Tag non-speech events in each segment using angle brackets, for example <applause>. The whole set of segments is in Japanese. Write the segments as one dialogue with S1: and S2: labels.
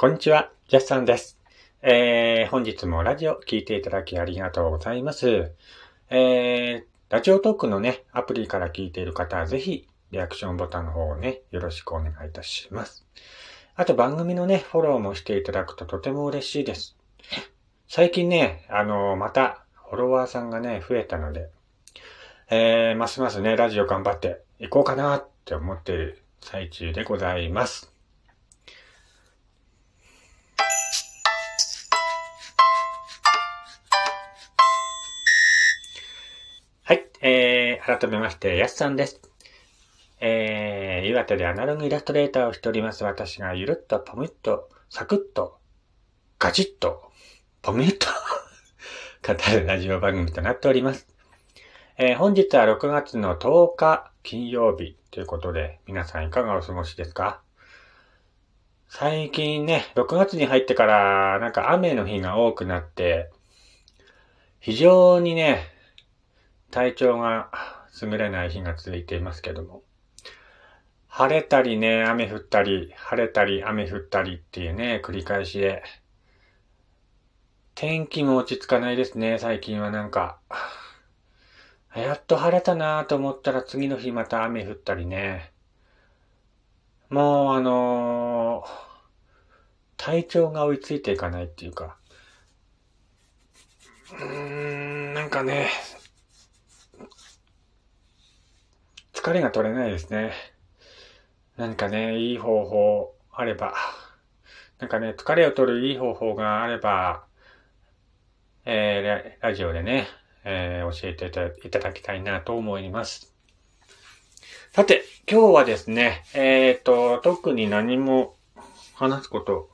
S1: こんにちは、ジャスさんです。えー、本日もラジオ聞いていただきありがとうございます。えー、ラジオトークのね、アプリから聞いている方はぜひ、リアクションボタンの方をね、よろしくお願いいたします。あと番組のね、フォローもしていただくととても嬉しいです。最近ね、あのー、また、フォロワーさんがね、増えたので、えー、ますますね、ラジオ頑張っていこうかなって思っている最中でございます。えー、改めまして、やすさんです。えー、岩手でアナログイラストレーターをしております私がゆるっとポミッと、サクッと、ガチッと、ポミッと <laughs> 語るラジオ番組となっております。えー、本日は6月の10日金曜日ということで、皆さんいかがお過ごしですか？最近ね、6月に入ってからなんか雨の日が多くなって、非常にね、体調が優れない日が続いていますけども。晴れたりね、雨降ったり、晴れたり、雨降ったりっていうね、繰り返しで。天気も落ち着かないですね、最近はなんか。やっと晴れたなぁと思ったら次の日また雨降ったりね。もうあのー、体調が追いついていかないっていうか。うーん、なんかね、疲れが取れないですね。何かね、いい方法あれば、なんかね、疲れを取るいい方法があれば、えー、ラジオでね、えー、教えていただきたいなと思います。さて、今日はですね、えっ、ー、と、特に何も話すこと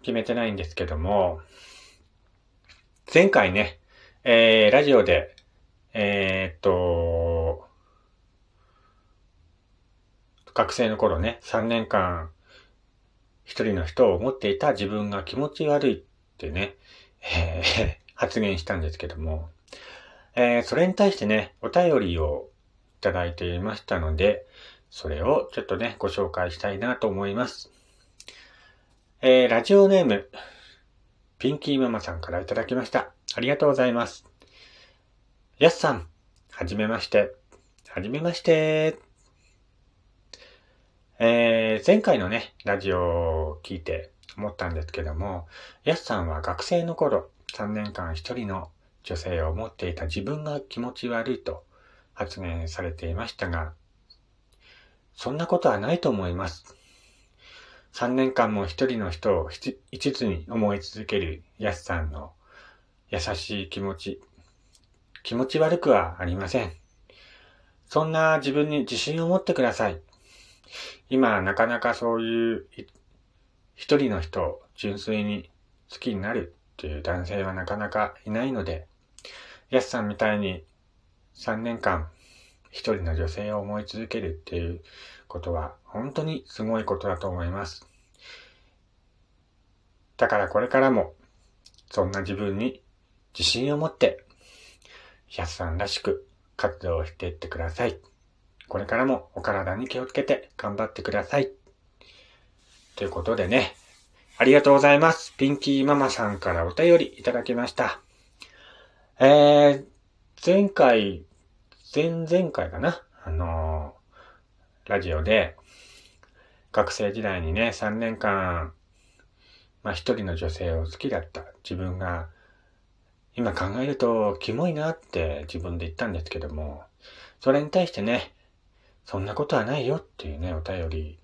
S1: 決めてないんですけども、前回ね、えー、ラジオで、えっ、ー、と、学生の頃ね、3年間、一人の人を思っていた自分が気持ち悪いってね、えー、発言したんですけども、えー、それに対してね、お便りをいただいていましたので、それをちょっとね、ご紹介したいなと思います。えー、ラジオネーム、ピンキーママさんからいただきました。ありがとうございます。やすさん、はじめまして。はじめまして。えー、前回のね、ラジオを聞いて思ったんですけども、ヤスさんは学生の頃、3年間一人の女性を持っていた自分が気持ち悪いと発言されていましたが、そんなことはないと思います。3年間も一人の人を一途に思い続けるヤスさんの優しい気持ち、気持ち悪くはありません。そんな自分に自信を持ってください。今なかなかそういう一人の人を純粋に好きになるっていう男性はなかなかいないので、ヤスさんみたいに3年間一人の女性を思い続けるっていうことは本当にすごいことだと思います。だからこれからもそんな自分に自信を持ってヤスさんらしく活動していってください。これからもお体に気をつけて頑張ってください。ということでね、ありがとうございます。ピンキーママさんからお便りいただきました。えー、前回、前々回かな？あのー、ラジオで、学生時代にね、3年間、まあ一人の女性を好きだった自分が、今考えるとキモいなって自分で言ったんですけども、それに対してね、そんなことはないよっていうね、お便り、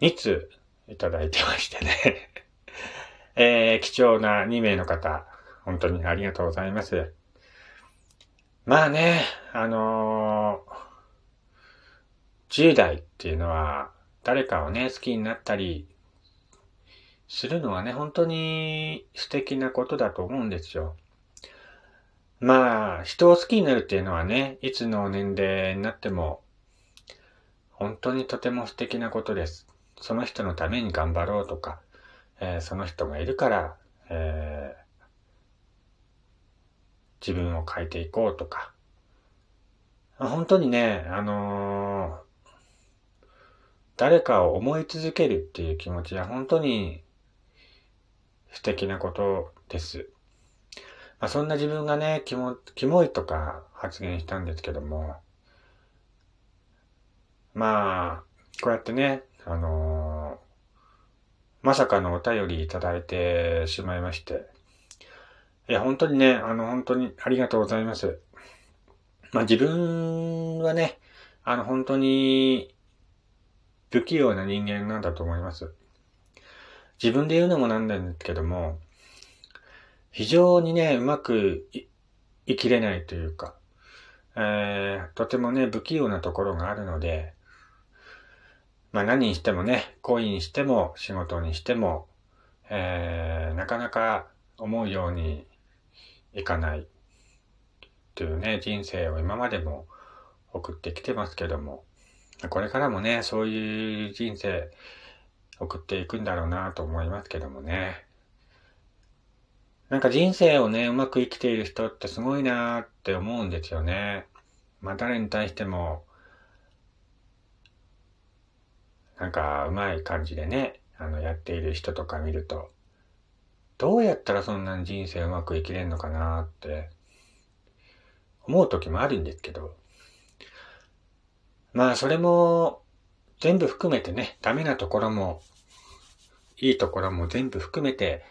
S1: 2通いただいてましてね <laughs> えー、貴重な2名の方、本当にありがとうございます。まあね、あのー、10代っていうのは、誰かをね、好きになったり、するのはね、本当に素敵なことだと思うんですよ。まあ、人を好きになるっていうのはね、いつの年齢になっても本当にとても素敵なことです。その人のために頑張ろうとか、えー、その人がいるから、えー、自分を変えていこうとか。本当にね、あのー、誰かを思い続けるっていう気持ちは本当に素敵なことです。まあ、そんな自分がね、キモ、キモいとか発言したんですけども、まあ、こうやってね、あのー、まさかのお便りいただいてしまいまして、いや、本当にね、あの、本当にありがとうございます。まあ自分はね、あの、本当に不器用な人間なんだと思います。自分で言うのもなんですけども、非常にね、うまく生きれないというか、えー、とてもね、不器用なところがあるので、まあ何にしてもね、恋にしても仕事にしても、えー、なかなか思うようにいかないというね、人生を今までも送ってきてますけども、これからもね、そういう人生送っていくんだろうなと思いますけどもね。なんか人生をね、うまく生きている人ってすごいなーって思うんですよね。まあ誰に対しても、なんかうまい感じでね、あのやっている人とか見ると、どうやったらそんなに人生うまく生きれんのかなって思う時もあるんですけど、まあそれも全部含めてね、ダメなところも、いいところも全部含めて、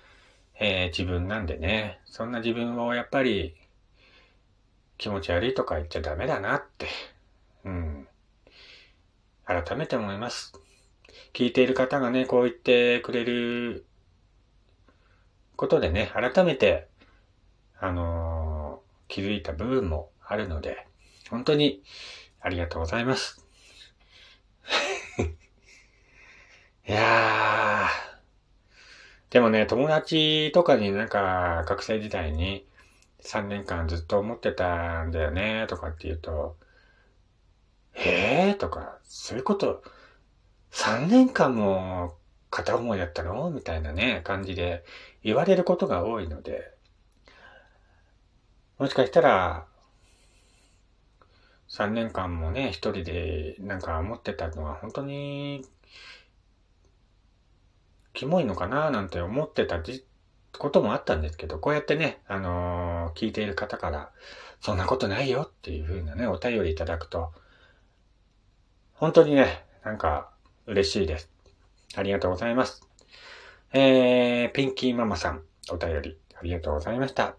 S1: えー、自分なんでね、そんな自分をやっぱり気持ち悪いとか言っちゃダメだなって、うん、改めて思います。聞いている方がね、こう言ってくれることでね、改めて、あのー、気づいた部分もあるので、本当にありがとうございます。<laughs> いやー。でもね、友達とかになんか学生時代に3年間ずっと思ってたんだよね、とかって言うと、へーとか、そういうこと、3年間も片思いだったの？みたいなね、感じで言われることが多いので、もしかしたら、3年間もね、一人でなんか思ってたのは本当に、キモいのかななんて思ってたこともあったんですけど、こうやってね、あのー、聞いている方から、そんなことないよっていう風なね、お便りいただくと、本当にね、なんか嬉しいです。ありがとうございます。えー、ピンキーママさん、お便りありがとうございました。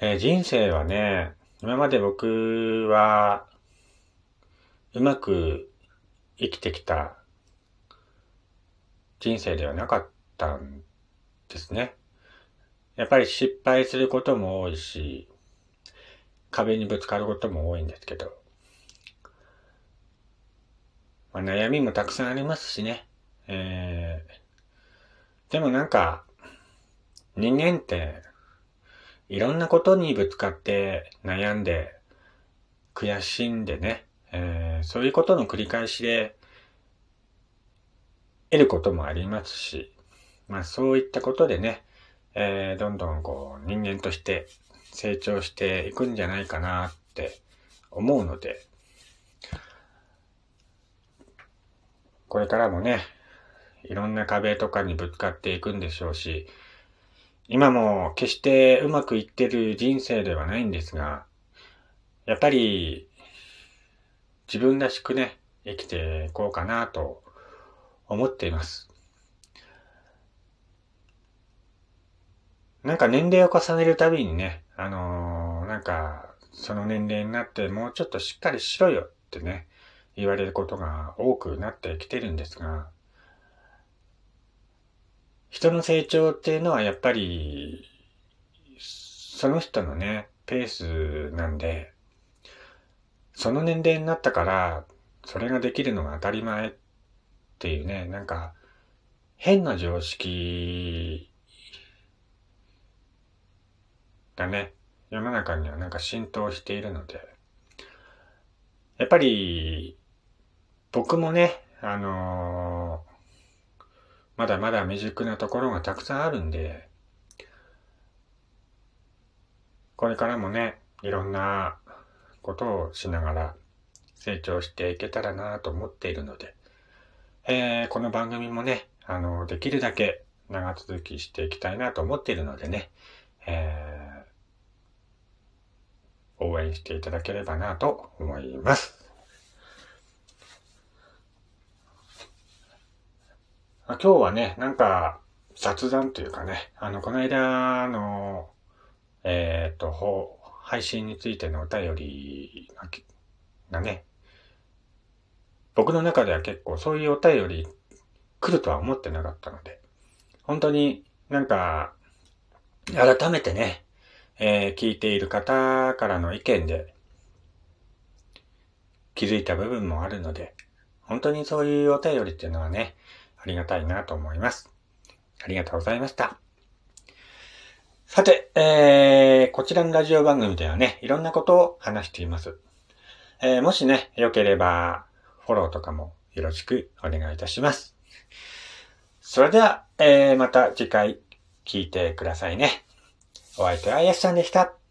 S1: えー、人生はね、今まで僕は、うまく生きてきた人生ではなかったんですね。やっぱり失敗することも多いし、壁にぶつかることも多いんですけど、まあ、悩みもたくさんありますしね。えー、でもなんか、人間っていろんなことにぶつかって悩んで悔しんでね、えー、そういうことの繰り返しで得ることもありますし、まあそういったことでね、えー、どんどんこう人間として成長していくんじゃないかなって思うので、これからもね、いろんな壁とかにぶつかっていくんでしょうし、今も決してうまくいってる人生ではないんですが、やっぱり自分らしくね、生きていこうかなと思っています。なんか年齢を重ねるたびにね、あのー、なんか、その年齢になってもうちょっとしっかりしろよってね、言われることが多くなってきてるんですが、人の成長っていうのはやっぱり、その人のね、ペースなんで、その年齢になったから、それができるのが当たり前っていうね、なんか、変な常識がね、世の中にはなんか浸透しているので、やっぱり、僕もね、あのーまだまだ未熟なところがたくさんあるんで、これからもね、いろんなことをしながら成長していけたらなと思っているので、えー、この番組もね、あの、できるだけ長続きしていきたいなと思っているのでね、えー、応援していただければなと思います。今日はね、なんか雑談というかね、あの、この間の、えっ、ー、と、配信についてのお便りがね、僕の中では結構そういうお便り来るとは思ってなかったので、本当になんか、改めてね、えー、聞いている方からの意見で気づいた部分もあるので、本当にそういうお便りっていうのはね、ありがたいなと思います。ありがとうございました。さて、えー、こちらのラジオ番組ではね、いろんなことを話しています。えー、もしね、良ければ、フォローとかもよろしくお願いいたします。それでは、えー、また次回聞いてくださいね。お相手はやすさんでした。